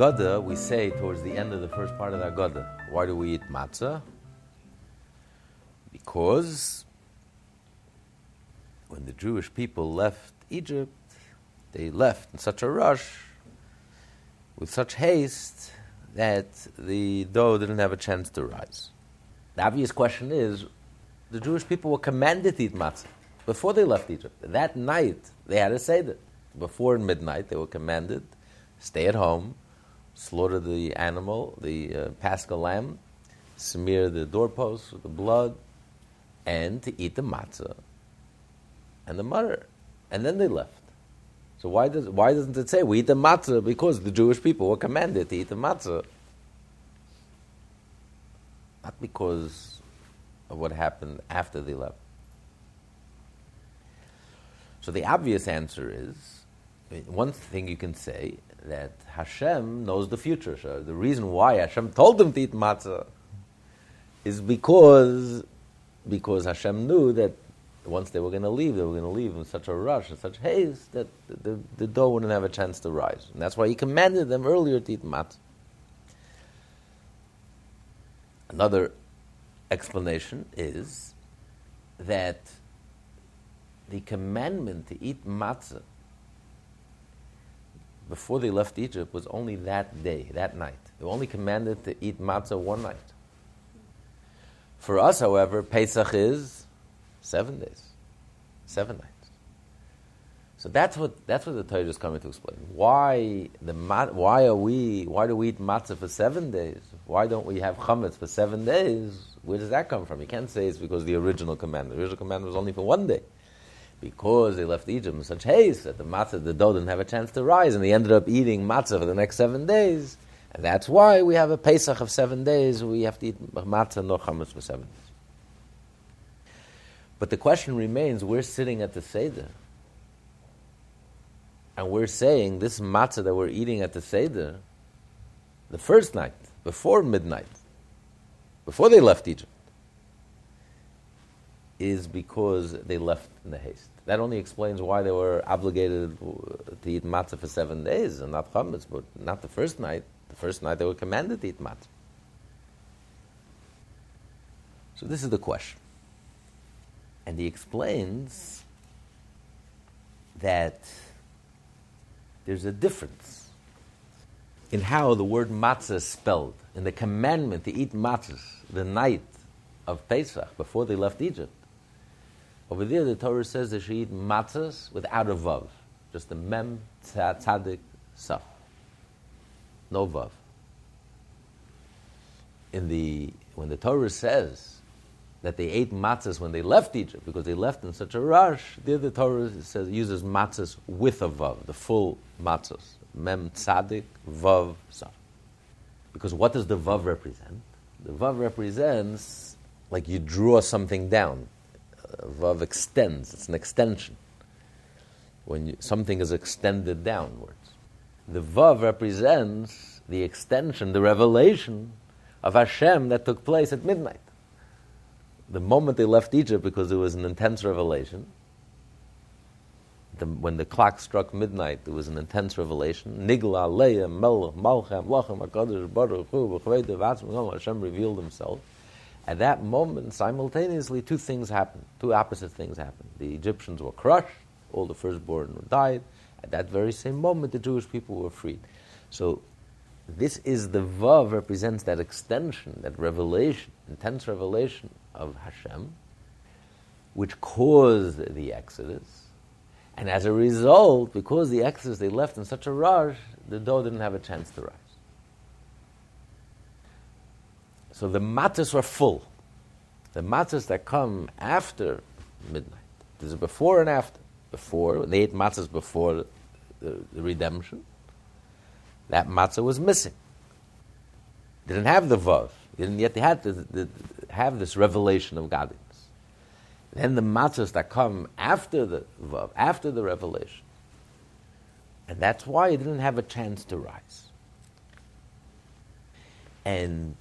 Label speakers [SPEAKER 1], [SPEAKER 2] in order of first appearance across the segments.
[SPEAKER 1] Haggadah we say towards the end of the first part of the Haggadah. Why do we eat matzah? Because when the Jewish people left Egypt, they left in such a rush, with such haste, that the dough didn't have a chance to rise. The obvious question is the Jewish people were commanded to eat matzah before they left Egypt. That night, they had a Seder. Before midnight, they were commanded stay at home, slaughter the animal, the uh, paschal lamb, smear the doorposts with the blood, and to eat the matzah and the maror. And then they left. So why, does, why doesn't it say we eat the matzah? Because the Jewish people were commanded to eat the matzah. Not because of what happened after they left. So the obvious answer is, one thing you can say that Hashem knows the future. So the reason why Hashem told them to eat matzah is because because Hashem knew that once they were going to leave, they were going to leave in such a rush, in such haste, that the, the, the, dough wouldn't have a chance to rise. And that's why He commanded them earlier to eat matzah. Another explanation is that the commandment to eat matzah before they left Egypt was only that day, that night. They were only commanded to eat matzah one night. For us, however, Pesach is seven days, seven nights. So that's what that's what the Torah is coming to explain. Why the why are we why do we eat matzah for seven days? Why don't we have chametz for seven days? Where does that come from? You can't say it's because the original commandment. The original commandment was only for one day because they left Egypt in such haste that the matzah, the dough didn't have a chance to rise, and they ended up eating matzah for the next seven days. And that's why we have a Pesach of seven days. We have to eat matzah no chametz for seven days. But the question remains: We're sitting at the seder, and we're saying this matzah that we're eating at the seder, the first night before midnight, before they left Egypt, is because they left in the haste. That only explains why they were obligated to eat matzah for seven days and not chametz, but not the first night. The first night they were commanded to eat matzah. So this is the question. And he explains that there's a difference in how the word matzah is spelled. In the commandment to eat matzahs the night of Pesach, before they left Egypt, over there, the Torah says they should eat matzahs without a vav, just the mem tzadik saf, no vav. In the when the Torah says that they ate matzahs when they left Egypt because they left in such a rush, there the Torah says uses matzahs with a vav, the full matzahs, mem tzadik vav saf. Because what does the vav represent? The vav represents like you draw something down Vav extends, it's an extension. When you, something is extended downwards. The Vav represents the extension, the revelation of Hashem that took place at midnight. The moment they left Egypt, because it was an intense revelation, the, when the clock struck midnight, there was an intense revelation. Nigla, Leah, Melech, Malchem, Lachem, HaKadosh, Baruch Hu, Hashem revealed himself. At that moment, simultaneously, two things happened. Two opposite things happened. The Egyptians were crushed, all the firstborn died. At that very same moment, the Jewish people were freed. So, this is the Vav represents that extension, that revelation, intense revelation of Hashem, which caused the Exodus. And as a result, because the Exodus they left in such a rush, the dough didn't have a chance to rise. So the matzahs were full. The matzahs that come after midnight, there's a before and after. before, they ate matzahs before the, the redemption, that matzah was missing. They didn't have the vav. Didn't yet they had to, to have this revelation of godliness. Then the matzahs that come after the vav, after the revelation, and that's why he didn't have a chance to rise. And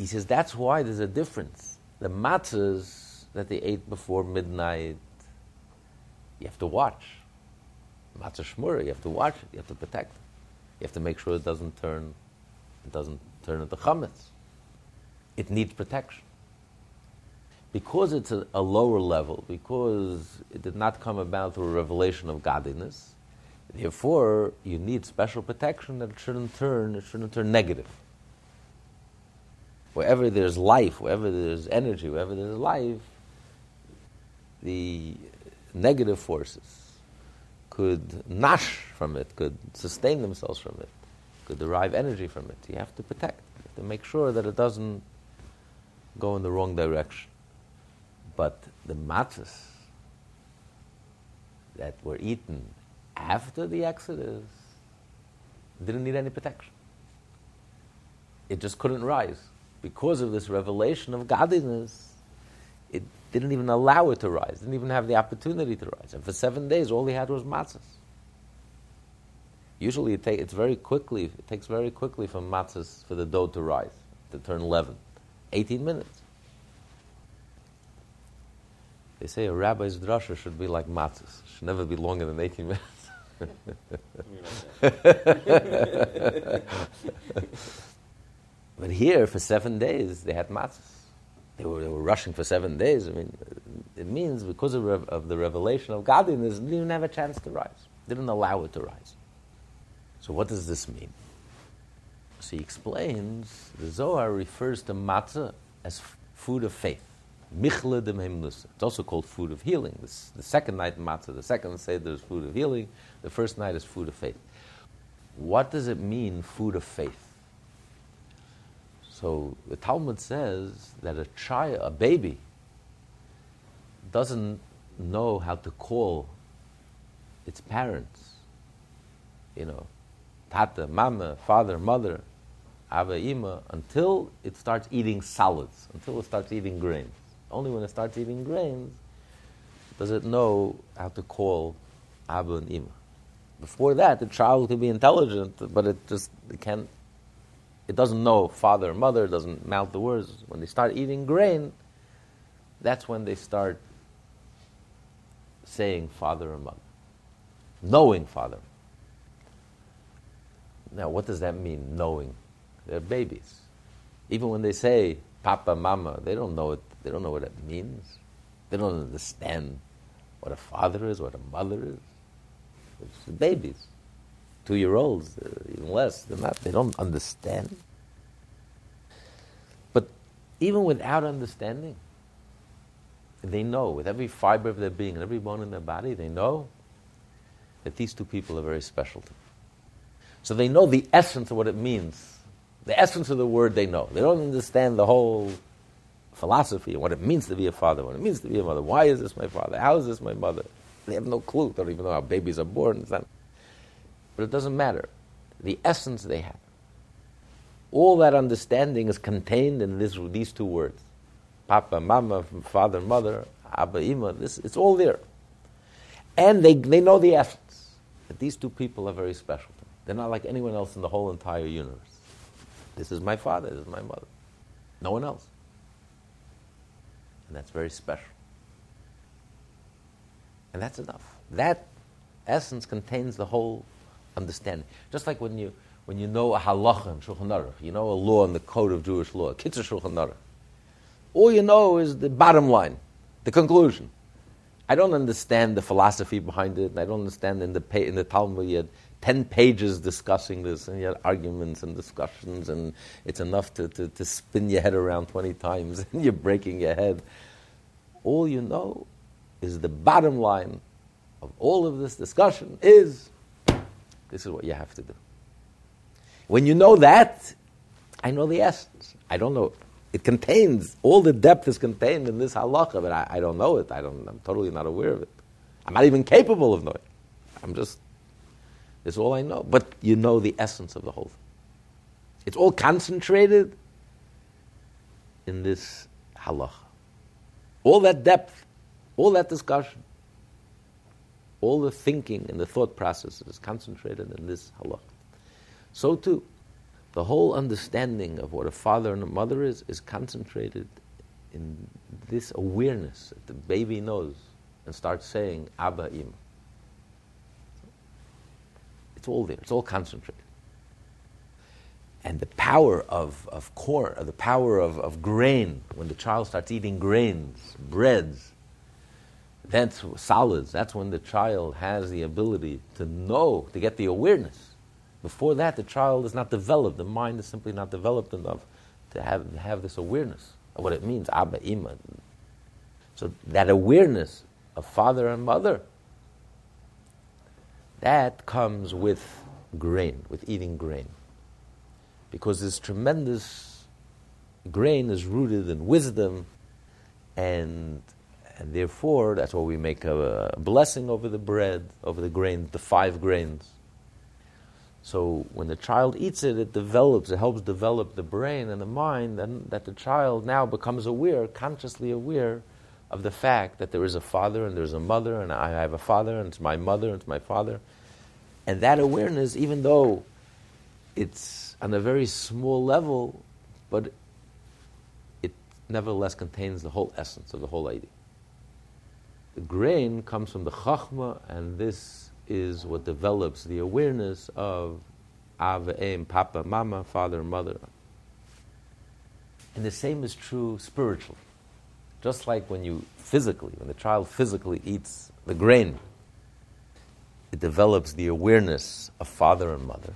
[SPEAKER 1] he says that's why there's a difference. The matzahs that they ate before midnight, you have to watch. Matzah shmura, you have to watch it, you have to protect it. You have to make sure it doesn't turn, it doesn't turn into chametz. It needs protection. Because it's a, a lower level, because it did not come about through a revelation of godliness, therefore you need special protection that it shouldn't turn, it shouldn't turn negative. Wherever there's life, wherever there's energy, wherever there's life, the negative forces could nash from it, could sustain themselves from it, could derive energy from it. You have to protect, you have to make sure that it doesn't go in the wrong direction. But the matzahs that were eaten after the Exodus didn't need any protection. It just couldn't rise. Because of this revelation of godliness, it didn't even allow it to rise, didn't even have the opportunity to rise. And for seven days, all he had was matzahs. Usually, it take, it's very quickly, it takes very quickly for matzahs for the dough to rise, to turn leaven. 18 minutes. They say a rabbi's drasha should be like matzahs, should never be longer than 18 minutes. but here, for seven days, they had matzahs. They were, they were rushing for seven days. I mean, it means because of, of the revelation of godliness, they didn't have a chance to rise. They didn't allow it to rise. So, what does this mean? So, he explains the Zohar refers to matzah as food of faith. Michle Himnus. It's also called food of healing. This, the second night matzah, the second seder is food of healing. The first night is food of faith. What does it mean, food of faith? So the Talmud says that a child, a baby, doesn't know how to call its parents. You know, tata, mama, father, mother, Abba, Ima, until it starts eating solids, until it starts eating grains. Only when it starts eating grains does it know how to call Abba and Ima. Before that, the child can be intelligent, but it just it can't. It doesn't know father or mother. Doesn't mouth the words. When they start eating grain, that's when they start saying father or mother, knowing father. Now, what does that mean? Knowing, they're babies. Even when they say papa, mama, they don't know it. They don't know what it means. They don't understand what a father is, what a mother is. It's the babies, two year olds, uh, even less. They're not. They don't understand. But even without understanding, they know with every fiber of their being and every bone in their body, they know that these two people are very special to them. So they know the essence of what it means. The essence of the word they know. They don't understand the whole philosophy and what it means to be a father, what it means to be a mother. Why is this my father? How is this my mother? They have no clue. They don't even know how babies are born. But it doesn't matter. The essence they have. All that understanding is contained in this, these two words. Papa, mama, father, mother, Abba, Ima. This, it's all there. And they, they know the essence. That these two people are very special to me. They're not like anyone else in the whole entire universe. This is my father, this is my mother. No one else. And that's very special. And that's enough. That essence contains the whole understanding. Just like when you, when you know a halacha in Shulchan Aruch, you know a law in the code of Jewish law, Kitzur Shulchan Aruch. All you know is the bottom line, the conclusion. I don't understand the philosophy behind it, and I don't understand in the, in the Talmud you had 10 pages discussing this, and you had arguments and discussions, and it's enough to, to, to spin your head around 20 times, and you're breaking your head. All you know is the bottom line of all of this discussion is this is what you have to do. When you know that, I know the essence. I don't know. It contains, all the depth is contained in this halacha, but I, I don't know it. I don't, I'm totally not aware of it. I'm not even capable of knowing. I'm just, it's all I know. But you know the essence of the whole thing. It's all concentrated in this halacha. All that depth, all that discussion, all the thinking and the thought process is concentrated in this halacha. So too, the whole understanding of what a father and a mother is is concentrated in this awareness that the baby knows and starts saying Abba Im. It's all there. It's all concentrated. And the power of, of corn, uh, the power of, of grain, when the child starts eating grains, breads, that's solids, that's when the child has the ability to know, to get the awareness before that, the child is not developed. The mind is simply not developed enough to have, have this awareness of what it means, Abba, Ima. So that awareness of father and mother, that comes with grain, with eating grain. Because this tremendous grain is rooted in wisdom, and, and therefore that's why we make a, blessing over the bread, over the grain, the five grains so when the child eats it, it develops, it helps develop the brain and the mind, and that the child now becomes aware, consciously aware of the fact that there is a father and there's a mother, and I have a father, and it's my mother, and it's my father. And that awareness, even though it's on a very small level, but it nevertheless contains the whole essence of the whole idea. The grain comes from the chachma, and this is what develops the awareness of Av, Em, Papa, Mama, Father, Mother. And the same is true spiritually. Just like when you physically, when the child physically eats the grain, it develops the awareness of father and mother.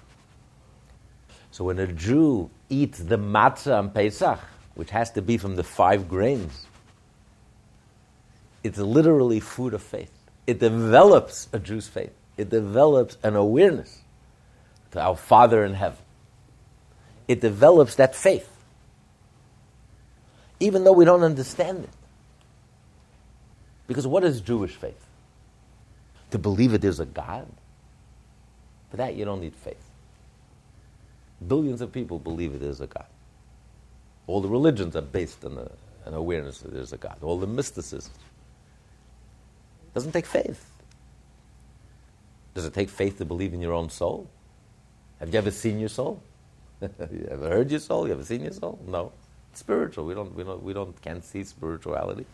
[SPEAKER 1] So when a Jew eats the matzah on Pesach, which has to be from the five grains, it's literally food of faith. It develops a Jew's faith it develops an awareness to our Father in heaven. It develops that faith, even though we don't understand it. Because what is Jewish faith? To believe that there's a God? For that, you don't need faith. Billions of people believe that there's a God. All the religions are based on an awareness that there's a God. All the mysticism. It doesn't take faith. Does it take faith to believe in your own soul? Have you ever seen your soul? you ever heard your soul? You ever seen your soul? No. It's spiritual. We don't, we don't, we don't, can't see spirituality.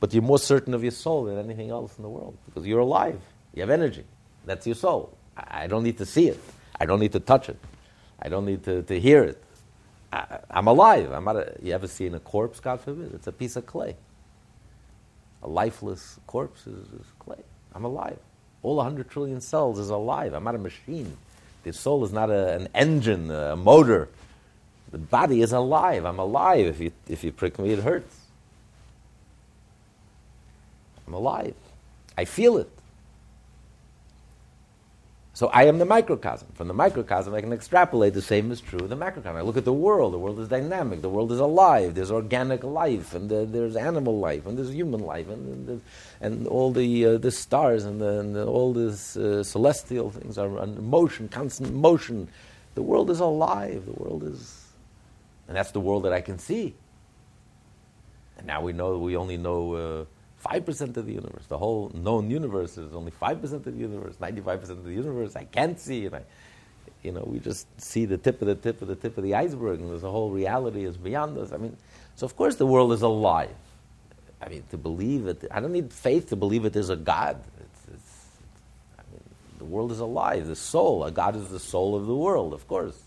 [SPEAKER 1] But you're more certain of your soul than anything else in the world because you're alive. You have energy. That's your soul. I, don't need to see it. I don't need to touch it. I don't need to, to hear it. I, am alive. I'm not a, you ever seen a corpse, God forbid? It's a piece of clay. A lifeless corpse is, is clay. I'm alive. All 100 trillion cells is alive. I'm not a machine. The soul is not a, an engine, a motor. The body is alive. I'm alive. If you, if you prick me, it hurts. I'm alive. I feel it. So I am the microcosm. From the microcosm, I can extrapolate the same is true of the macrocosm. I look at the world. The world is dynamic. The world is alive. There's organic life, and the, there's animal life, and there's human life, and, and, and all the, uh, the stars and, the, and the, all these uh, celestial things are in motion, constant motion. The world is alive. The world is, and that's the world that I can see. And now we know we only know. Uh, 5% of the universe. The whole known universe is only 5% of the universe, 95% of the universe I can't see. And I, you know, we just see the tip of the tip of the tip of the iceberg, and there's a whole reality is beyond us. I mean, so of course the world is alive. I mean, to believe it, I don't need faith to believe it there's a God. It's, it's, I mean, the world is alive. The soul, a God is the soul of the world, of course.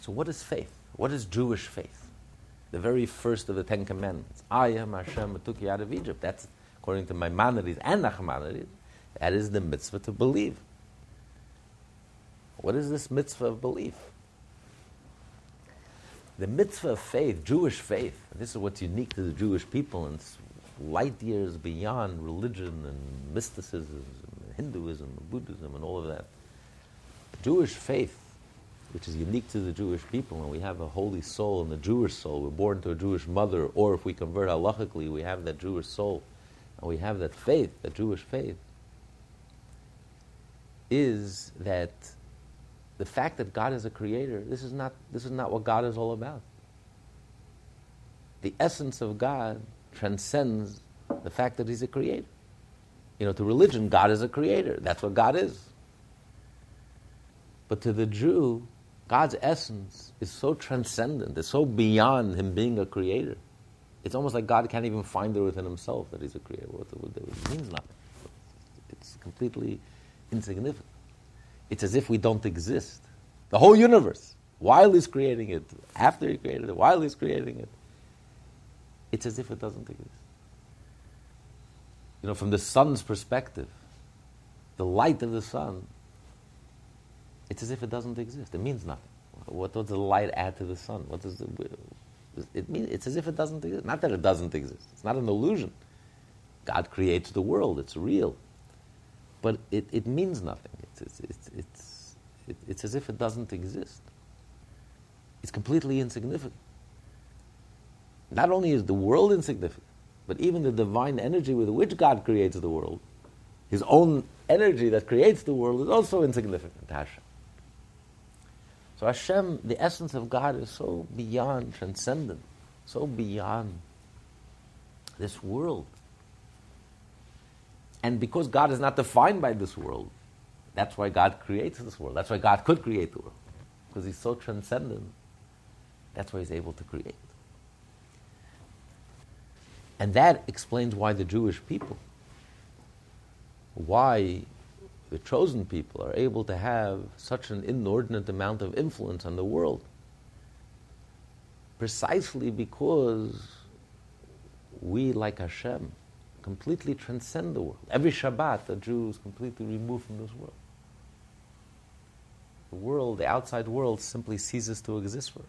[SPEAKER 1] So, what is faith? What is Jewish faith? The very first of the Ten Commandments. I am Hashem who took you out of Egypt. That's according to Maimonides and Nachmanides. That is the mitzvah to believe. What is this mitzvah of belief? The mitzvah of faith, Jewish faith, this is what's unique to the Jewish people and it's light years beyond religion and mysticism, and Hinduism, and Buddhism, and all of that. Jewish faith which is unique to the Jewish people, and we have a holy soul in the Jewish soul. We're born to a Jewish mother, or if we convert halachically, we have that Jewish soul and we have that faith, the Jewish faith, is that the fact that God is a creator, this is not, this is not what God is all about. The essence of God transcends the fact that He's a creator. You know, to religion, God is a creator. That's what God is. But to the Jew, God's essence is so transcendent, it's so beyond Him being a creator. It's almost like God can't even find it within Himself that He's a creator. It means nothing. It's completely insignificant. It's as if we don't exist. The whole universe, while He's creating it, after He created it, while He's creating it, it's as if it doesn't exist. You know, from the sun's perspective, the light of the sun, it's as if it doesn't exist. It means nothing. What does the light add to the sun? What does it mean? It's as if it doesn't exist. Not that it doesn't exist. It's not an illusion. God creates the world. It's real but it, it means nothing. It's, it's, it's, it's, it, it's as if it doesn't exist. It's completely insignificant. Not only is the world insignificant, but even the divine energy with which God creates the world, his own energy that creates the world, is also insignificant to Hashem. So Hashem, the essence of God, is so beyond, transcendent, so beyond this world. And because God is not defined by this world, that's why God creates this world. That's why God could create the world. Because He's so transcendent, that's why He's able to create. And that explains why the Jewish people, why the chosen people are able to have such an inordinate amount of influence on the world. Precisely because we, like Hashem, completely transcend the world. Every Shabbat, a Jew is completely removed from this world. The world, the outside world, simply ceases to exist for us.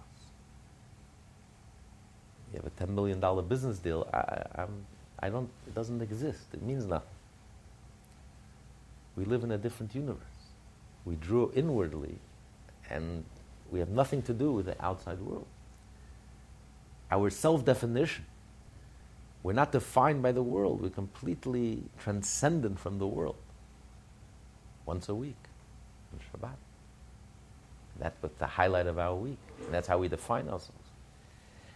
[SPEAKER 1] You have a ten million dollar business deal. I, I'm, I don't. It doesn't exist. It means nothing. We live in a different universe. We drew inwardly, and we have nothing to do with the outside world. Our self definition we're not defined by the world. We're completely transcendent from the world. Once a week, on Shabbat. That's the highlight of our week. And that's how we define ourselves.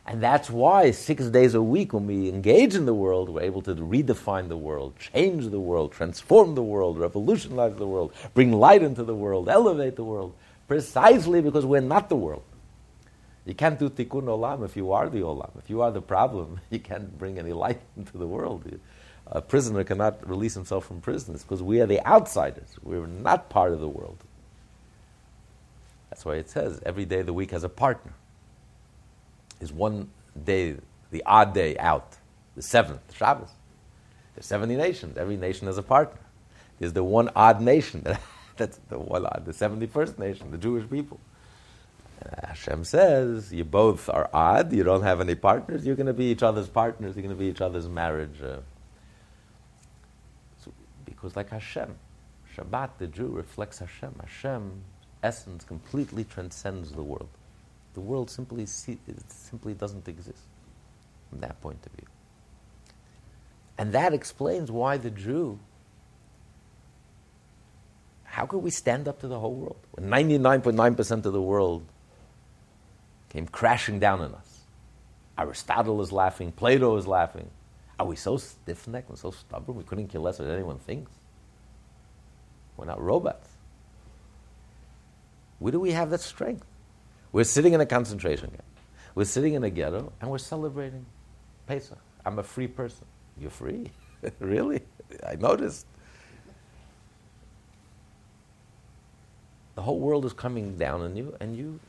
[SPEAKER 1] And that's why six days a week, when we engage in the world, we're able to redefine the world, change the world, transform the world, revolutionize the world, bring light into the world, elevate the world, precisely because we're not the world. You can't do tikkun olam if you are the olam. If you are the problem, you can't bring any light into the world. A prisoner cannot release himself from prison. It's because we are the outsiders. We're not part of the world. That's why it says every day of the week has a partner. Is one day, the odd day out, the seventh, the Shabbos. There's 70 nations. Every nation has a partner. There's the one odd nation. That's the one odd, the 71st nation, the Jewish people. Hashem says, you both are odd, you don't have any partners, you're going to be each other's partners, you're going to be each other's marriage. Uh, so, because, like Hashem, Shabbat, the Jew, reflects Hashem. Hashem's essence completely transcends the world. The world simply, see, simply doesn't exist from that point of view. And that explains why the Jew how could we stand up to the whole world? When 99.9% of the world came crashing down on us. Aristotle is laughing, Plato is laughing. Are we so stiff necked and so stubborn we couldn't care less what anyone thinks? We're not robots. Where do we have that strength? We're sitting in a concentration camp. We're sitting in a ghetto and we're celebrating Pesach. I'm a free person. You're free? really? I noticed. The whole world is coming down on you and you,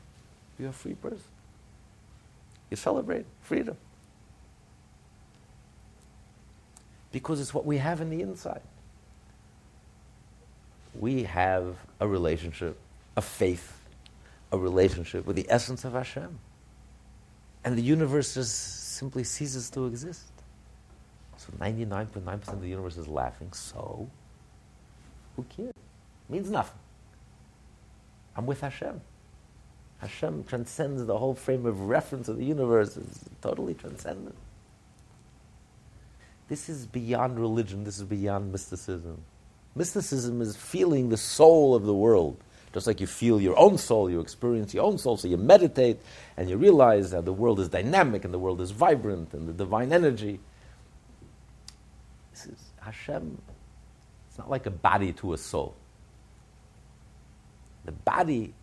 [SPEAKER 1] you're a free person. You celebrate freedom. Because it's what we have in the inside. We have a relationship, a faith, a relationship with the essence of Hashem. And the universe just simply ceases to exist. So 99.9% of the universe is laughing. So, who cares? It means nothing. I'm with Hashem. Hashem transcends the whole frame of reference of the universe, it's totally transcendent. This is beyond religion, this is beyond mysticism. Mysticism is feeling the soul of the world. Just like you feel your own soul, you experience your own soul, so you meditate and you realize that the world is dynamic and the world is vibrant and the divine energy. This is Hashem. It's not like a body to a soul. The body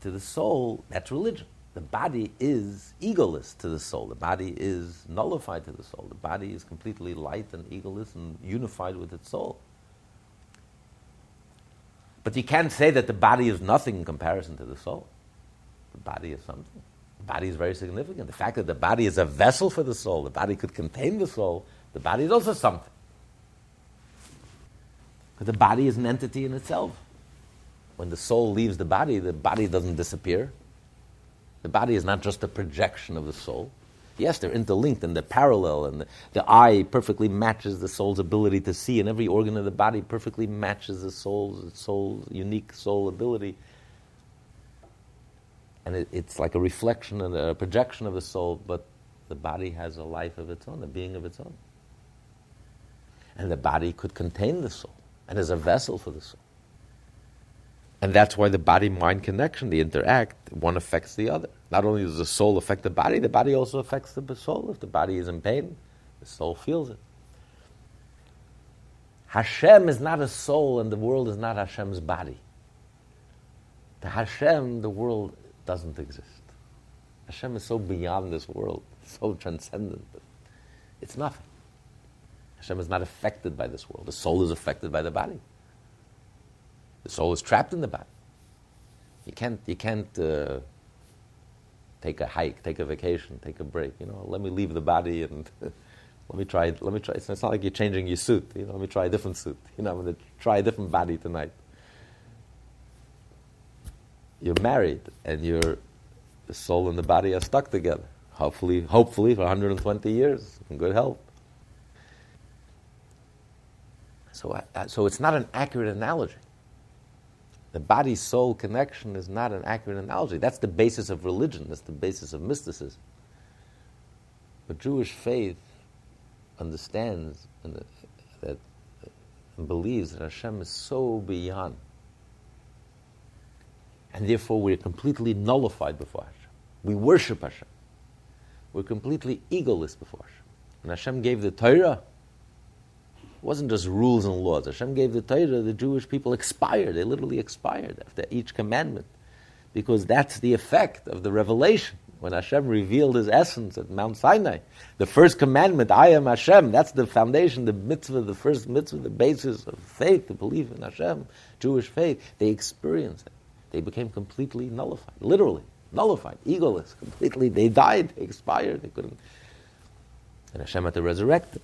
[SPEAKER 1] to the soul, that's religion. The body is egoless to the soul. The body is nullified to the soul. The body is completely light and egoless and unified with its soul. But you can't say that the body is nothing in comparison to the soul. The body is something. The body is very significant. The fact that the body is a vessel for the soul, the body could contain the soul, the body is also something. But the body is an entity in itself. When the soul leaves the body, the body doesn't disappear. The body is not just a projection of the soul. Yes, they're interlinked and they're parallel, and the, the, eye perfectly matches the soul's ability to see, and every organ of the body perfectly matches the soul's, soul's unique soul ability. And it, it's like a reflection and a projection of the soul, but the body has a life of its own, a being of its own. And the body could contain the soul and is a vessel for the soul. And that's why the body mind connection, they interact, one affects the other. Not only does the soul affect the body, the body also affects the soul. If the body is in pain, the soul feels it. Hashem is not a soul and the world is not Hashem's body. To Hashem, the world doesn't exist. Hashem is so beyond this world, so transcendent. It's nothing. Hashem is not affected by this world. The soul is affected by the body. The soul is trapped in the body. You can't, you can't uh, take a hike, take a vacation, take a break. You know, let me leave the body and let me try. Let me try. It's not like you're changing your suit. You know, let me try a different suit. You know, I'm going to try a different body tonight. You're married, and your soul and the body are stuck together. Hopefully, hopefully for 120 years in good health. So, uh, so it's not an accurate analogy. The body soul connection is not an accurate analogy. That's the basis of religion, that's the basis of mysticism. But Jewish faith understands and, uh, that, and believes that Hashem is so beyond. And therefore, we're completely nullified before Hashem. We worship Hashem. We're completely egoless before Hashem. And Hashem gave the Torah it wasn't just rules and laws. Hashem gave the Torah, the Jewish people expired. They literally expired after each commandment. Because that's the effect of the revelation. When Hashem revealed his essence at Mount Sinai, the first commandment, I am Hashem, that's the foundation, the mitzvah, the first mitzvah, the basis of faith, the belief in Hashem, Jewish faith. They experienced it. They became completely nullified, literally nullified, egoless, completely. They died, they expired, they couldn't. And Hashem had to resurrect them.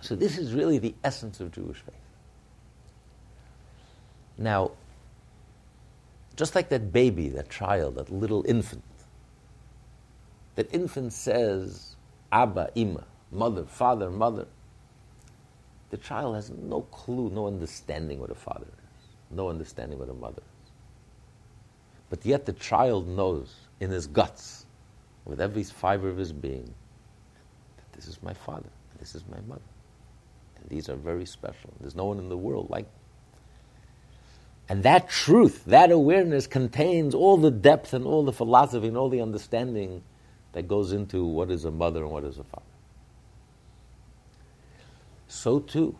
[SPEAKER 1] So this is really the essence of Jewish faith. Now, just like that baby, that child, that little infant, that infant says, Abba, Ima, mother, father, mother. The child has no clue, no understanding what a father is, no understanding what a mother is. But yet the child knows in his guts, with every fiber of his being, that this is my father, this is my mother. These are very special. There's no one in the world like them. And that truth, that awareness contains all the depth and all the philosophy and all the understanding that goes into what is a mother and what is a father. So too,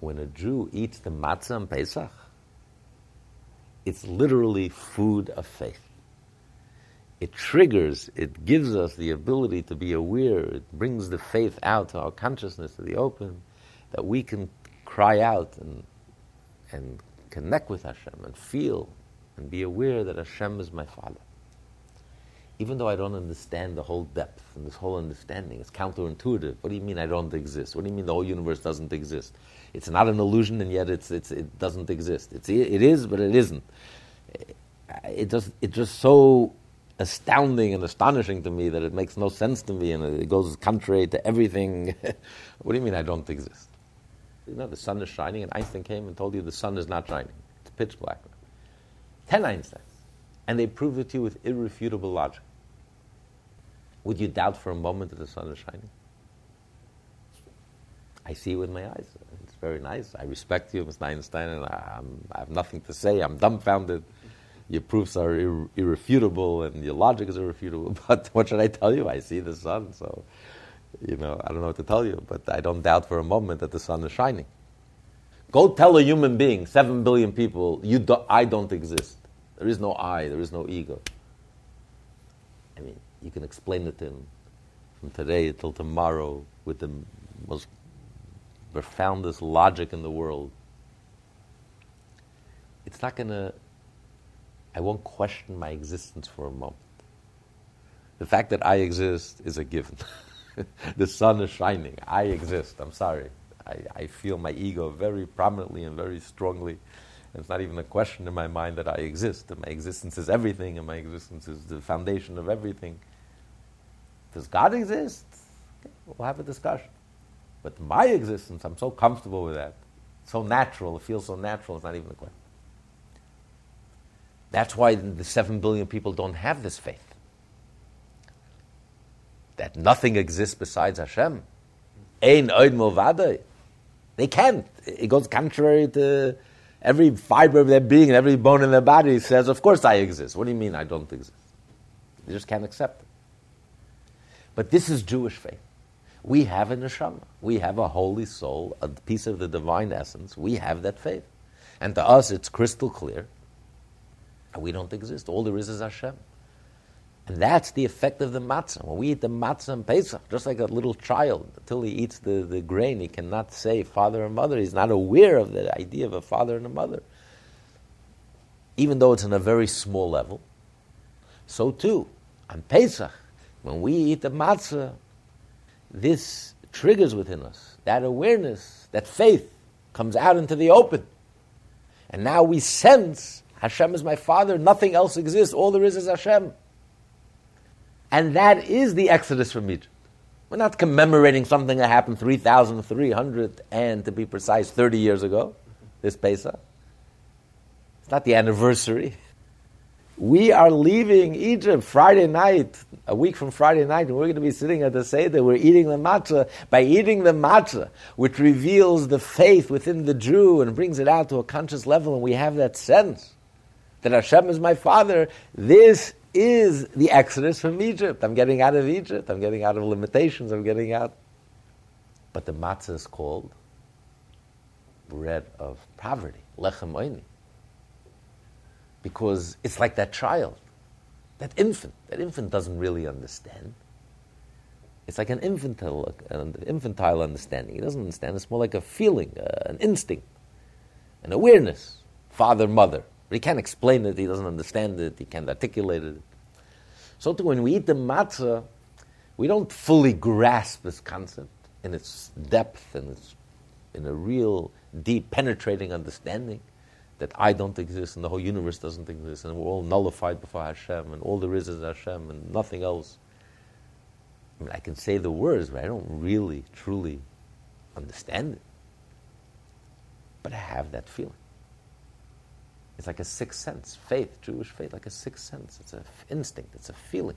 [SPEAKER 1] when a Jew eats the matzah on Pesach, it's literally food of faith. It triggers, it gives us the ability to be aware, it brings the faith out to our consciousness, to the open, that we can cry out and, and connect with Hashem and feel and be aware that Hashem is my Father. Even though I don't understand the whole depth and this whole understanding, it's counterintuitive. What do you mean I don't exist? What do you mean the whole universe doesn't exist? It's not an illusion and yet it's, it's, it doesn't exist. It's, it is, but it isn't. It just, it's just so astounding and astonishing to me that it makes no sense to me and it goes contrary to everything. what do you mean I don't exist? You know, the sun is shining, and Einstein came and told you the sun is not shining. It's pitch black. Ten Einsteins. And they proved it to you with irrefutable logic. Would you doubt for a moment that the sun is shining? I see it with my eyes. It's very nice. I respect you, Mr. Einstein, and I, I have nothing to say. I'm dumbfounded. Your proofs are ir- irrefutable, and your logic is irrefutable. But what should I tell you? I see the sun, so you know I don't know what to tell you. But I don't doubt for a moment that the sun is shining. Go tell a human being, seven billion people, you do, I don't exist. There is no I. There is no ego. I mean, you can explain it to him from today till tomorrow with the most profoundest logic in the world, it's not to, I won't question my existence for a moment. The fact that I exist is a given. the sun is shining. I exist. I'm sorry. I, I feel my ego very prominently and very strongly. It's not even a question in my mind that I exist. And my existence is everything, and my existence is the foundation of everything. Does God exist? We'll have a discussion. But my existence, I'm so comfortable with that. So natural, it feels so natural, it's not even a question. That's why the seven billion people don't have this faith. That nothing exists besides Hashem. Ein oid milvadei. They can't. It goes contrary to every fiber of their being and every bone in their body says, Of course I exist. What do you mean I don't exist? They just can't accept it. But this is Jewish faith. We have a neshama. We have a holy soul, a piece of the divine essence. We have that faith. And to us, it's crystal clear. We don't exist. All there is is Hashem. That's the effect of the matzah. When we eat the matzah and Pesach, just like a little child, until he eats the, the grain, he cannot say father and mother. He's not aware of the idea of a father and a mother. Even though it's on a very small level. So too, on Pesach, when we eat the matzah, this triggers within us that awareness, that faith comes out into the open. And now we sense Hashem is my Father, nothing else exists, all there is is Hashem. And that is the exodus from Egypt. We're not commemorating something that happened 3,300 and, to be precise, 30 years ago, this Pesach. It's not the anniversary. We are leaving Egypt Friday night, a week from Friday night, and we're going to be sitting at the Seder. We're eating the matzah. By eating the matzah, which reveals the faith within the Jew and brings it out to a conscious level, and we have that sense that Hashem is my Father, this is the exodus from Egypt. I'm getting out of Egypt. I'm getting out of limitations. I'm getting out. But the matzah is called bread of poverty, lechem oini because it's like that child, that infant. That infant doesn't really understand. It's like an infantile, an infantile understanding. He doesn't understand. It's more like a feeling, uh, an instinct, an awareness. Father, mother. But he can't explain it. He doesn't understand it. He can't articulate it. So too, when we eat the matzah, we don't fully grasp this concept in its depth and its in a real deep, penetrating understanding that I don't exist and the whole universe doesn't exist and we're all nullified before Hashem and all there is is Hashem and nothing else. I mean, I can say the words, but I don't really, truly understand it. But I have that feeling. It's like a sixth sense, faith, Jewish faith, like a sixth sense. It's an instinct, it's a feeling.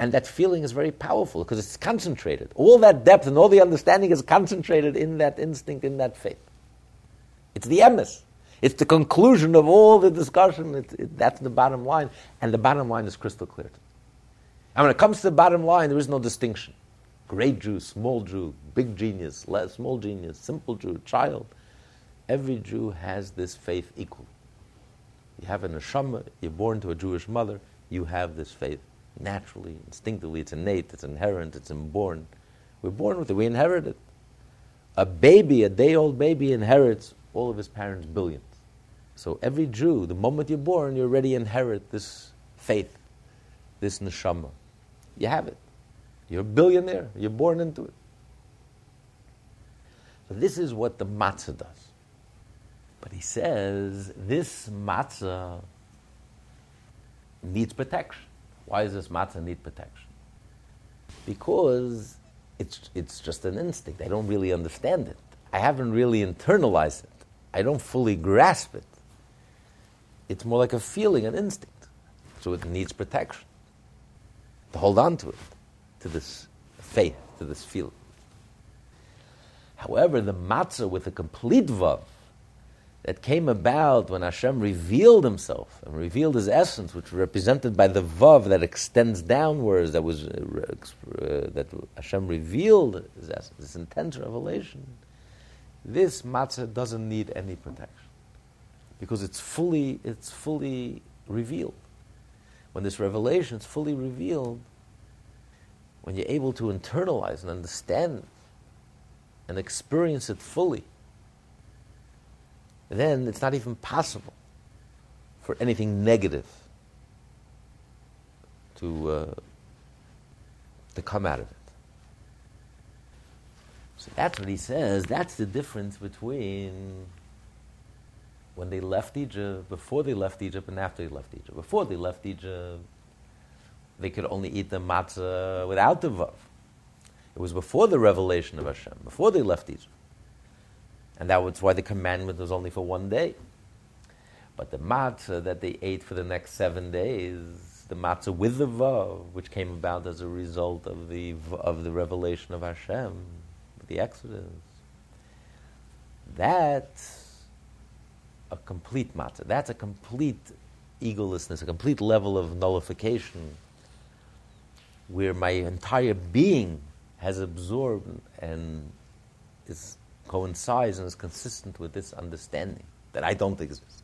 [SPEAKER 1] And that feeling is very powerful because it's concentrated. All that depth and all the understanding is concentrated in that instinct, in that faith. It's the emes. It's the conclusion of all the discussion. It, it, that's the bottom line. And the bottom line is crystal clear. And when it comes to the bottom line, there is no distinction. Great Jew, small Jew, big genius, small genius, simple Jew, child. Every Jew has this faith equal. You have a neshama, you're born to a Jewish mother, you have this faith naturally, instinctively. It's innate, it's inherent, it's inborn. We're born with it, we inherit it. A baby, a day old baby, inherits all of his parents' billions. So every Jew, the moment you're born, you already inherit this faith, this neshama. You have it. You're a billionaire. You're born into it. So this is what the matzah does. But he says this matzah needs protection. Why does this matzah need protection? Because it's, it's just an instinct. I don't really understand it. I haven't really internalized it. I don't fully grasp it. It's more like a feeling, an instinct. So it needs protection. To hold on to it, to this faith, to this feeling. However, the matzah with a complete vav that came about when Hashem revealed Himself and revealed His essence, which was represented by the vav that extends downwards, that was uh, uh, that Hashem revealed His essence, this intense revelation. This matzah doesn't need any protection because it's fully it's fully revealed. When this revelation is fully revealed, when you're able to internalize and understand and experience it fully, then it's not even possible for anything negative to, uh, to come out of it. So that's what he says. That's the difference between when they left Egypt, before they left Egypt, and after they left Egypt. Before they left Egypt, they could only eat the matzah without the vav. It was before the revelation of Hashem, before they left Egypt. And that was why the commandment was only for one day. But the matzah that they ate for the next seven days, the matzah with the vav, which came about as a result of the, of the revelation of Hashem, the Exodus, that's a complete matzah. That's a complete egolessness, a complete level of nullification where my entire being has absorbed and is coincides and is consistent with this understanding that I don't exist.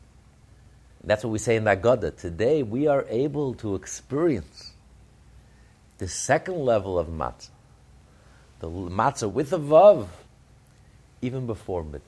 [SPEAKER 1] That's what we say in the Haggadah. Today we are able to experience the second level of matzah, the matzah with a vav, even before midnight.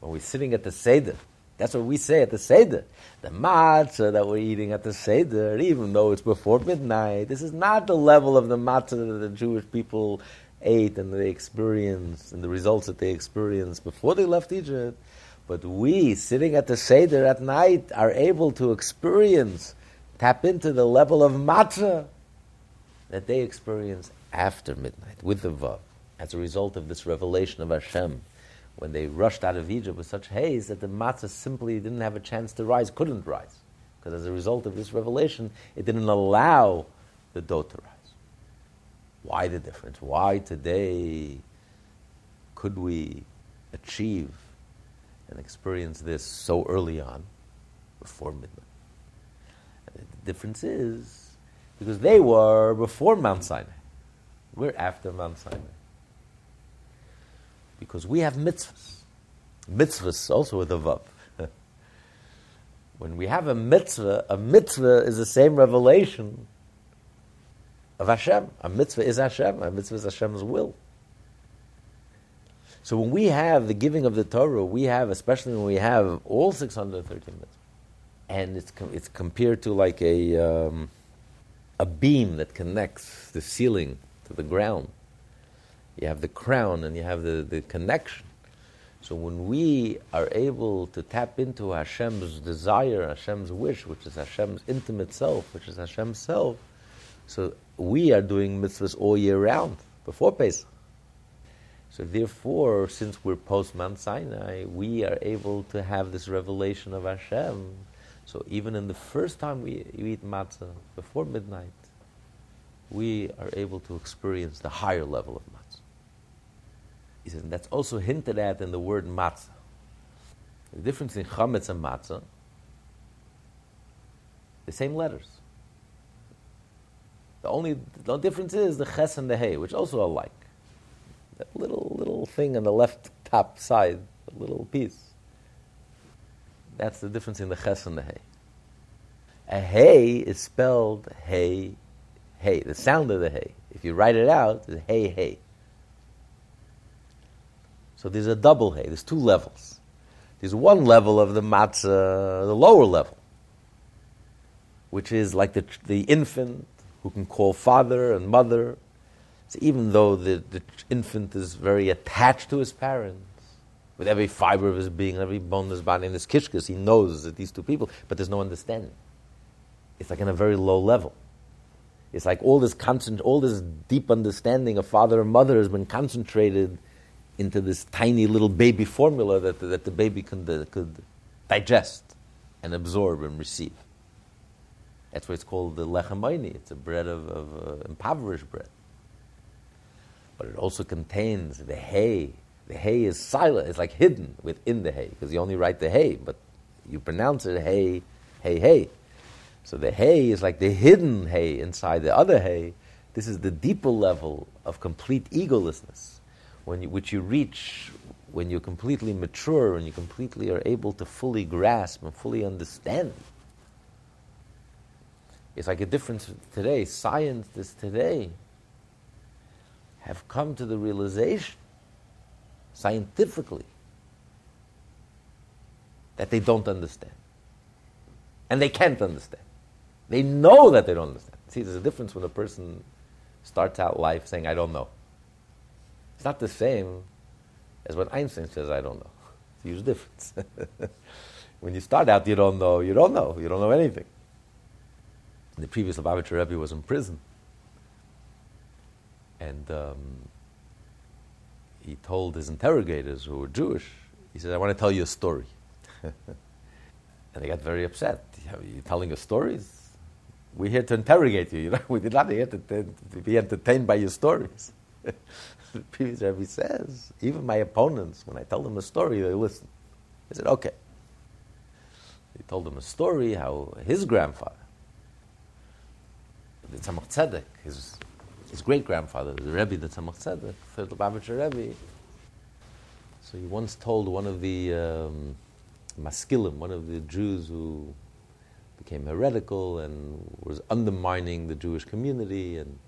[SPEAKER 1] When we're sitting at the Seder, that's what we say at the Seder. The matzah that we're eating at the Seder, even though it's before midnight, this is not the level of the matzah that the Jewish people ate and they experienced and the results that they experienced before they left Egypt. But we, sitting at the Seder at night, are able to experience, tap into the level of matzah that they experience after midnight with the Vav as a result of this revelation of Hashem when they rushed out of Egypt with such haste that the matzah simply didn't have a chance to rise, couldn't rise. Because as a result of this revelation, it didn't allow the dough to rise. Why the difference? Why today could we achieve and experience this so early on, before midnight? And the difference is because they were before Mount Sinai. We're after Mount Sinai because we have mitzvahs. Mitzvahs also with a vav. when we have a mitzvah, a mitzvah is the same revelation of Hashem. A mitzvah is Hashem. A mitzvah is Hashem's will. So when we have the giving of the Torah, we have, especially when we have all 613 mitzvahs, and it's, com- it's compared to like a, um, a beam that connects the ceiling to the ground you have the crown and you have the, the connection. So when we are able to tap into Hashem's desire, Hashem's wish, which is Hashem's intimate self, which is Hashem's self, so we are doing mitzvahs all year round before Pesach. So therefore, since we're post Mount Sinai, we are able to have this revelation of Hashem. So even in the first time we, eat matzah before midnight, we are able to experience the higher level of matzah. He says, and that's also hinted at in the word matzah. The difference in chametz and matzah, the same letters. The only the difference is the ches and the hey, which also are alike. That little little thing on the left top side, the little piece. That's the difference in the ches and the hey. A hey is spelled hey, hey. The sound of the hey. If you write it out, it's hey, hey. So there's a double hay. There's two levels. There's one level of the matzah, the lower level, which is like the, the infant who can call father and mother. So even though the, the infant is very attached to his parents, with every fiber of his being, every bone of his body, in his kishkas, he knows that these two people, but there's no understanding. It's like on a very low level. It's like all this constant, all this deep understanding of father and mother has been concentrated into this tiny little baby formula that, that the baby could, uh, could digest and absorb and receive. That's why it's called the lechem It's a bread of, of uh, impoverished bread. but it also contains the hay. The hay is silent, it's like hidden within the hay, because you only write the hay, but you pronounce it hay, hay, hay. So the hay is like the hidden hay inside the other hay. This is the deeper level of complete egolessness, when you, which you reach when you're completely mature and you completely are able to fully grasp and fully understand. It's like a difference today. Scientists today have come to the realization, scientifically, that they don't understand. And they can't understand. They know that they don't understand. See, there's a difference when a person starts out life saying, I don't know. It's not the same as when Einstein says, I don't know. It's a huge difference. when you start out, you don't know, you don't know, you don't know anything. The previous Lubavitcher Rebbe was in prison. And um, he told his interrogators, who were Jewish, he said, I want to tell you a story. and they got very upset. You're telling us stories? We're here to interrogate you. you know? We're not here to, to be entertained by your stories. the previous Rebbe says, even my opponents, when I tell them a story, they listen. He said, okay. He told them a story how his grandfather, the Tzemach Tzedek, his, his great grandfather, the Rebbe, the Tzemach Tzedek, the Lubavitcher Rebbe. So he once told one of the um, maskilim, one of the Jews who became heretical and was undermining the Jewish community and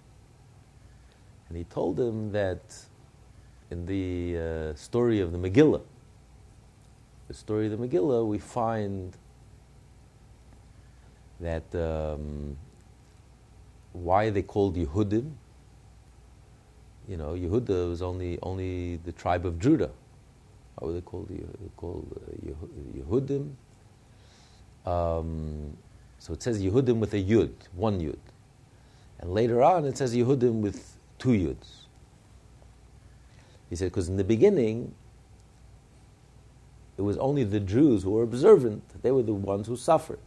[SPEAKER 1] and he told him that in the uh, story of the Megillah, the story of the Megillah, we find that um, why they called Yehudim. You know, Yehuda was only only the tribe of Judah. How were they called? Called uh, Yehudim. Um, so it says Yehudim with a Yud, one Yud. And later on it says Yehudim with two yuds. He said, because in the beginning, it was only the Jews who were observant, they were the ones who suffered.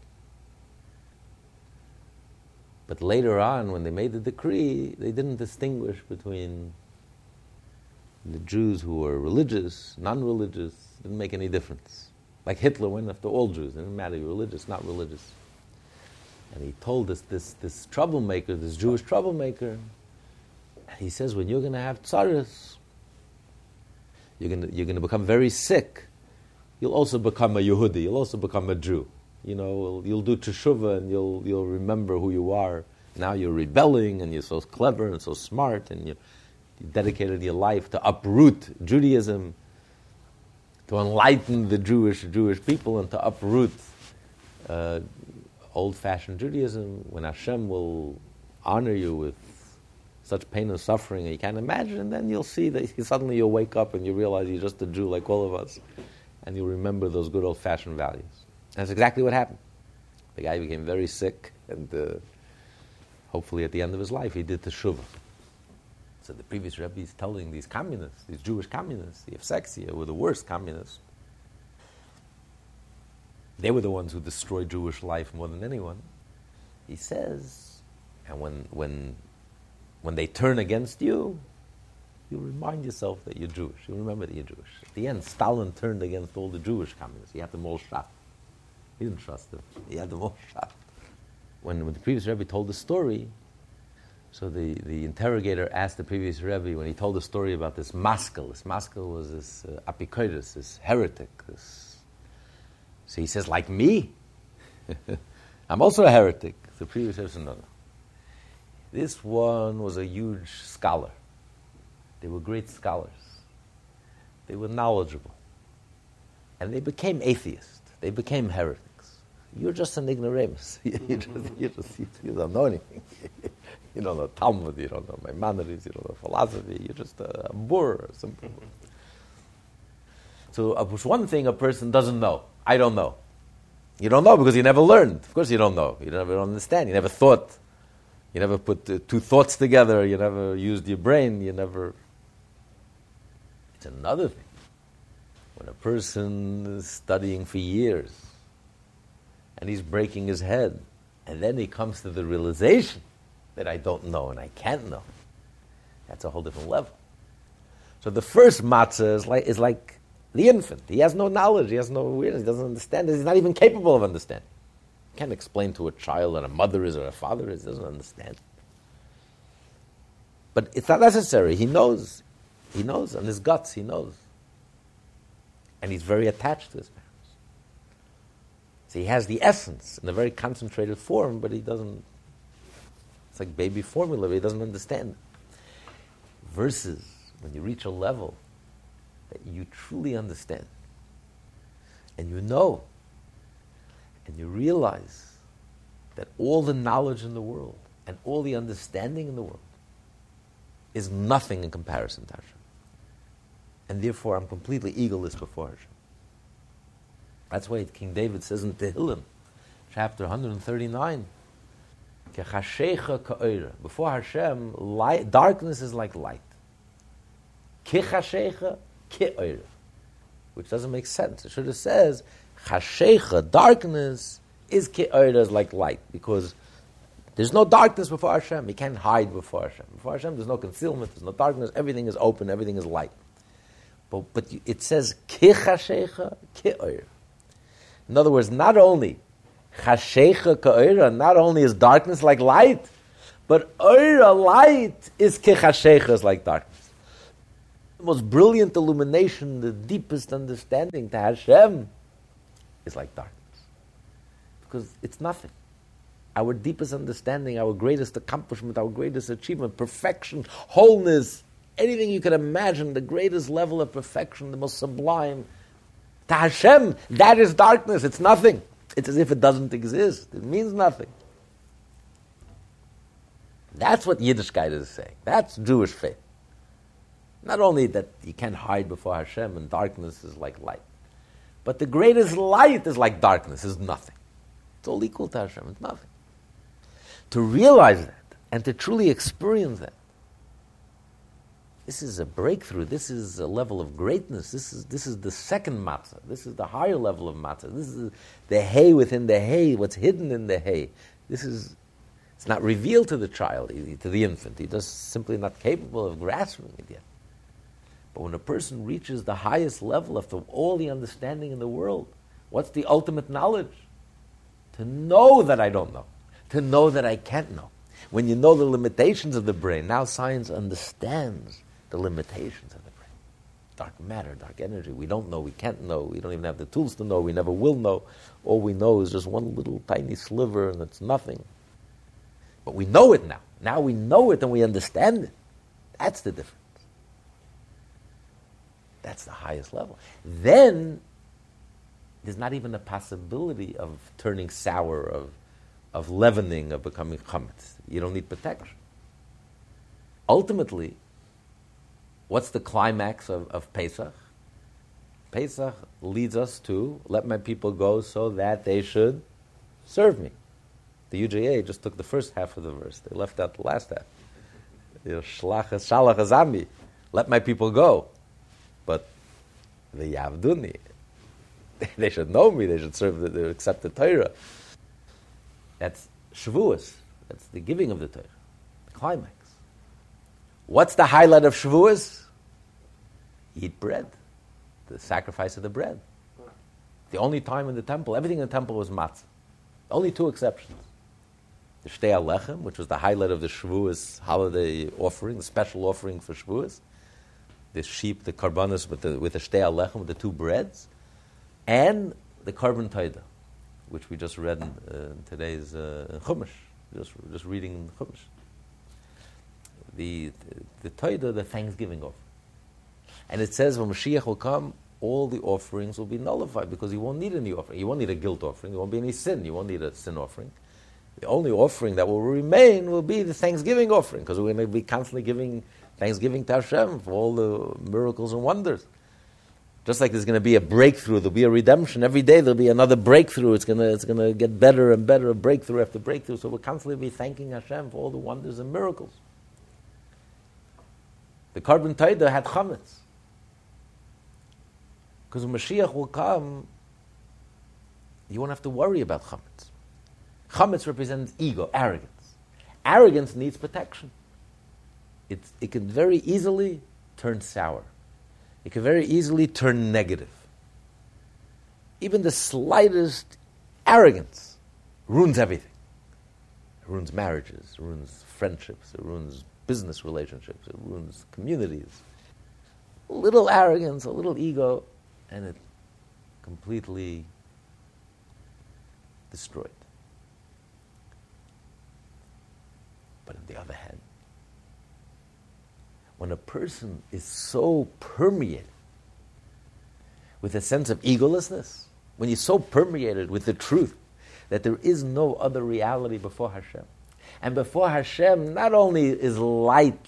[SPEAKER 1] But later on, when they made the decree, they didn't distinguish between the Jews who were religious, non religious, didn't make any difference. Like Hitler went after all Jews, it didn't matter, you're religious, not religious. And he told this, this troublemaker, this Jewish troublemaker, he says, when you're going to have tsaras, you're going you're to become very sick. You'll also become a Yehudi. You'll also become a Jew. You know, you'll do teshuvah and you'll, you'll remember who you are. Now you're rebelling and you're so clever and so smart and you, dedicated your life to uproot Judaism, to enlighten the Jewish Jewish people and to uproot uh, old-fashioned Judaism. When Hashem will honor you with such pain and suffering, you can't imagine, and then you'll see that suddenly you'll wake up and you realize you're just a Jew like all of us, and you'll remember those good old fashioned values. That's exactly what happened. The guy became very sick, and uh, hopefully at the end of his life, he did teshuvah. So the previous Rebbe is telling these communists, these Jewish communists, the Evsektsia were the worst communists. They were the ones who destroyed Jewish life more than anyone. He says, and when, when when they turn against you, you remind yourself that you're Jewish. You remember that you're Jewish. At the end, Stalin turned against all the Jewish communists. He had them all shot. He didn't trust him. He had them all shot. When, when the previous Rebbe told the story, so the, the interrogator asked the previous Rebbe when he told the story about this maskil. This maskil was this uh, Apikoidus, this heretic. This. So he says, like me? I'm also a heretic. The previous Rebbe said, no, no. This one was a huge scholar. They were great scholars. They were knowledgeable. And they became atheists. They became heretics. You're just an ignoramus. you, just, you, just, you don't know anything. you don't know Talmud, you don't know Maimonides, you don't know philosophy. You're just a, a boor, simple So, uh, one thing a person doesn't know. I don't know. You don't know because you never learned. Of course, you don't know. You never understand. You never thought. You never put uh, two thoughts together. You never used your brain. You never. It's another thing. When a person is studying for years and he's breaking his head, and then he comes to the realization that I don't know and I can't know, that's a whole different level. So the first matzah is like, is like the infant. He has no knowledge, he has no awareness, he doesn't understand He's not even capable of understanding. He can't explain to a child that a mother is or a father is, he doesn't understand. But it's not necessary. He knows. He knows. On his guts, he knows. And he's very attached to his parents. So he has the essence in a very concentrated form, but he doesn't. It's like baby formula, he doesn't understand. Versus when you reach a level that you truly understand, and you know, and you realize that all the knowledge in the world and all the understanding in the world is nothing in comparison to Hashem. And therefore, I'm completely egoless before Hashem. That's why King David says in Tehillim, chapter 139, before Hashem, light, darkness is like light. Which doesn't make sense. It should have says, chashecha, darkness is is like light. Because there's no darkness before Hashem. You can't hide before Hashem. Before Hashem, there's no concealment, there's no darkness. Everything is open, everything is light. But, but it says, kichashecha ki'oir. In other words, not only chashecha ka'oira, not only is darkness like light, but oira, light, is kichashecha, is like darkness. The most brilliant illumination, the deepest understanding to Hashem is like darkness. Because it's nothing our deepest understanding, our greatest accomplishment, our greatest achievement, perfection, wholeness, anything you can imagine, the greatest level of perfection, the most sublime. To Hashem, that is darkness. It's nothing. It's as if it doesn't exist. It means nothing. That's what Yiddishkeit is saying. That's Jewish faith. Not only that you can't hide before Hashem and darkness is like light, but the greatest light is like darkness, is nothing. It's all equal to Hashem, it's nothing to realize that and to truly experience that. This is a breakthrough. This is a level of greatness. This is, this is the second matzah. This is the higher level of matzah. This is the hay within the hay, what's hidden in the hay. This is, it's not revealed to the child, to the infant. He just simply not capable of grasping it yet. But when a person reaches the highest level of all the understanding in the world, what's the ultimate knowledge? To know that I don't know to know that I can't know. When you know the limitations of the brain, now science understands the limitations of the brain. Dark matter, dark energy. We don't know, we can't know, we don't even have the tools to know, we never will know. All we know is just one little tiny sliver and it's nothing. But we know it now. Now we know it and we understand it. That's the difference. That's the highest level. Then there's not even a possibility of turning sour, of of leavening, of becoming chametz. You don't need protection. Ultimately, what's the climax of, of Pesach? Pesach leads us to let my people go so that they should serve me. The UJA just took the first half of the verse. They left out the last half. Shalach let my people go. But the Yavduni, they should know me, they should serve, the, they accept the Torah. That's Shavuos. That's the giving of the Torah, the climax. What's the highlight of Shavuos? Eat bread, the sacrifice of the bread. The only time in the temple, everything in the temple was matzah. Only two exceptions. The Shtei Halechem, which was the highlight of the Shavuos holiday offering, the special offering for Shavuos. The sheep, the karbanos with the, with the Shtei Halechem, with the two breads. And the korban taida which we just read in, uh, in today's uh, Chumash, just, just reading Chumash. The, the, the the thanksgiving offering. And it says when Mashiach will come, all the offerings will be nullified because he won't need any offering. He won't need a guilt offering. There won't be any sin. You won't need a sin offering. The only offering that will remain will be the thanksgiving offering because we're going to be constantly giving thanksgiving to Hashem for all the miracles and wonders. Just like there's going to be a breakthrough, there'll be a redemption. Every day there'll be another breakthrough. It's going to, it's going to get better and better, breakthrough after breakthrough. So we'll constantly be thanking Hashem for all the wonders and miracles. The korban taida had chametz. Because when Mashiach will come, you won't have to worry about chametz. Chametz represents ego, arrogance. Arrogance needs protection. It's, it can very easily turn sour. It can very easily turn negative. Even the slightest arrogance ruins everything. It ruins marriages, it ruins friendships, it ruins business relationships, it ruins communities. A little arrogance, a little ego, and it completely destroyed. But on the other hand, when a person is so permeated with a sense of egolessness, when you're so permeated with the truth that there is no other reality before Hashem, and before Hashem, not only is light,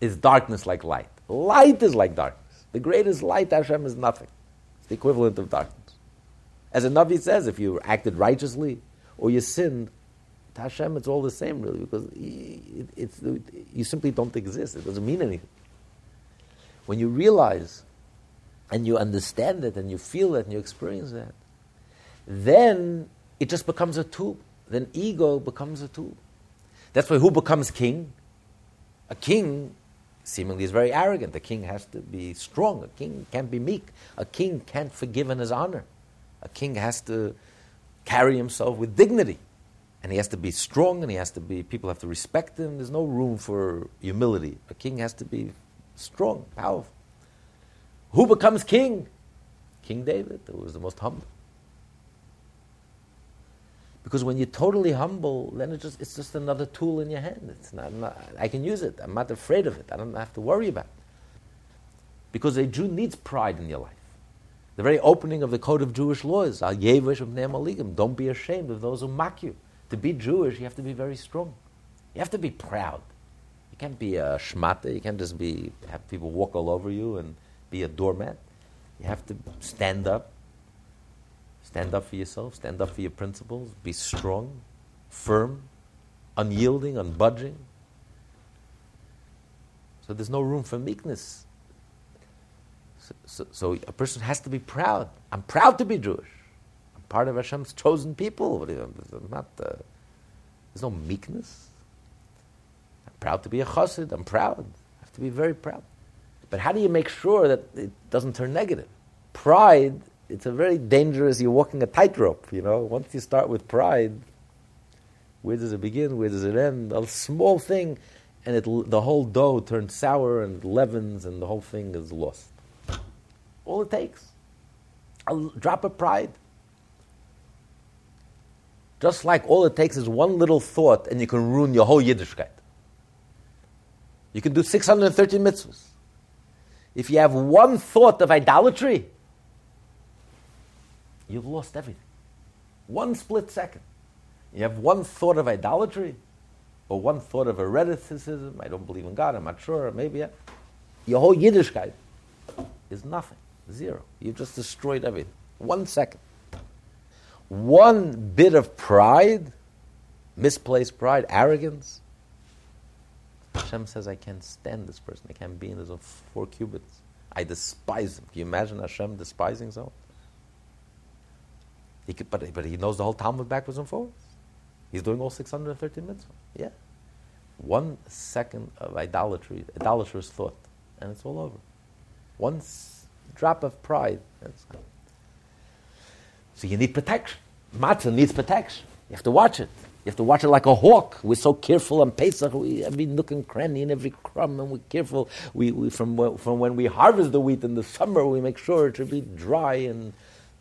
[SPEAKER 1] is darkness like light. Light is like darkness. The greatest light, Hashem, is nothing. It's the equivalent of darkness. As a Navi says, if you acted righteously or you sinned, to Hashem it's all the same, really, because it, it's, you simply don't exist. It doesn't mean anything. When you realize and you understand it and you feel it and you experience that, then it just becomes a tool. Then ego becomes a tool. That's why who becomes king? A king seemingly is very arrogant. A king has to be strong. A king can't be meek. A king can't forgive in his honor. A king has to carry himself with dignity. And he has to be strong and he has to be, people have to respect him. There's no room for humility. A king has to be strong, powerful. Who becomes king? King David, who was the most humble. Because when you're totally humble, then it's just, it's just another tool in your hand. It's not, not, I can use it. I'm not afraid of it. I don't have to worry about it. Because a Jew needs pride in your life. The very opening of the code of Jewish laws, al yevish of don't be ashamed of those who mock you. To be Jewish, you have to be very strong. You have to be proud. You can't be a shmata. You can't just be have people walk all over you and be a doormat. You have to stand up Stand up for yourself, stand up for your principles, be strong, firm, unyielding, unbudging. So there's no room for meekness. So, so, so, a person has to be proud. I'm proud to be Jewish. I'm part of Hashem's chosen people. Not, uh, there's no meekness. I'm proud to be a chassid. I'm proud. I have to be very proud. But how do you make sure that it doesn't turn negative? Pride it's a very dangerous, you're walking a tightrope, you know. Once you start with pride, where does it begin? Where does it end? A small thing, and it, the whole dough turns sour and leavens, and the whole thing is lost. All it takes. A drop of pride. Just like all it takes is one little thought, and you can ruin your whole Yiddishkeit. You can do 630 mitzvahs. If you have one thought of idolatry, you've lost everything. One split second. You have one thought of idolatry or one thought of hereticism. I don't believe in God, I'm not sure, maybe. Your whole Yiddishkeit is nothing, zero. You've just destroyed everything. One second. One bit of pride, misplaced pride, arrogance. Hashem says, I can't stand this person. I can't be in his four cubits. I despise him. Can you imagine Hashem despising someone? He could, but, but he knows the whole Talmud backwards and forwards. He's doing all 613 mitzvahs. Yeah. One second of idolatry, idolatrous thought, and it's all over. One s- drop of pride. that's gone. so you need protection. Matzah needs protection. You have to watch it. You have to watch it like a hawk. We're so careful on Pesach. We every nook and cranny and every crumb, and we're careful. We, we from from when we harvest the wheat in the summer, we make sure it should be dry and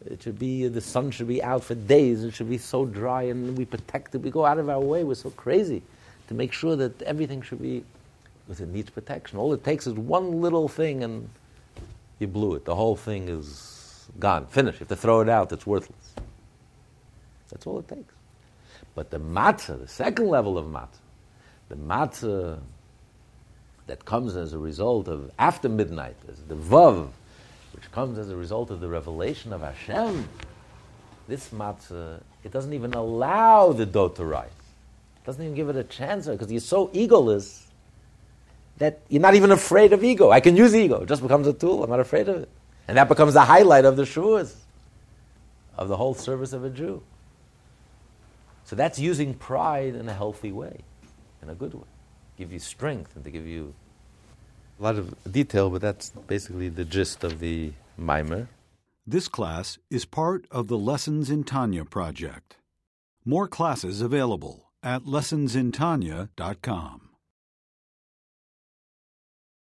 [SPEAKER 1] it should be, the sun should be out for days. It should be so dry and we protect it. We go out of our way. We're so crazy to make sure that everything should be, it needs protection. All it takes is one little thing and you blew it. The whole thing is gone, finished. You have to throw it out. It's worthless. That's all it takes. But the matzah, the second level of matzah, the matzah that comes as a result of after midnight, the vav, which comes as a result of the revelation of Hashem, this matzah, it doesn't even allow the dough to rise. It doesn't even give it a chance because you're so egoless that you're not even afraid of ego. I can use ego. It just becomes a tool. I'm not afraid of it. And that becomes the highlight of the shuas, of the whole service of a Jew. So that's using pride in a healthy way, in a good way. Give you strength and to give you A lot of detail, but that's basically the gist of the mimer.
[SPEAKER 2] This class is part of the Lessons in Tanya project. More classes available at lessonsintanya.com.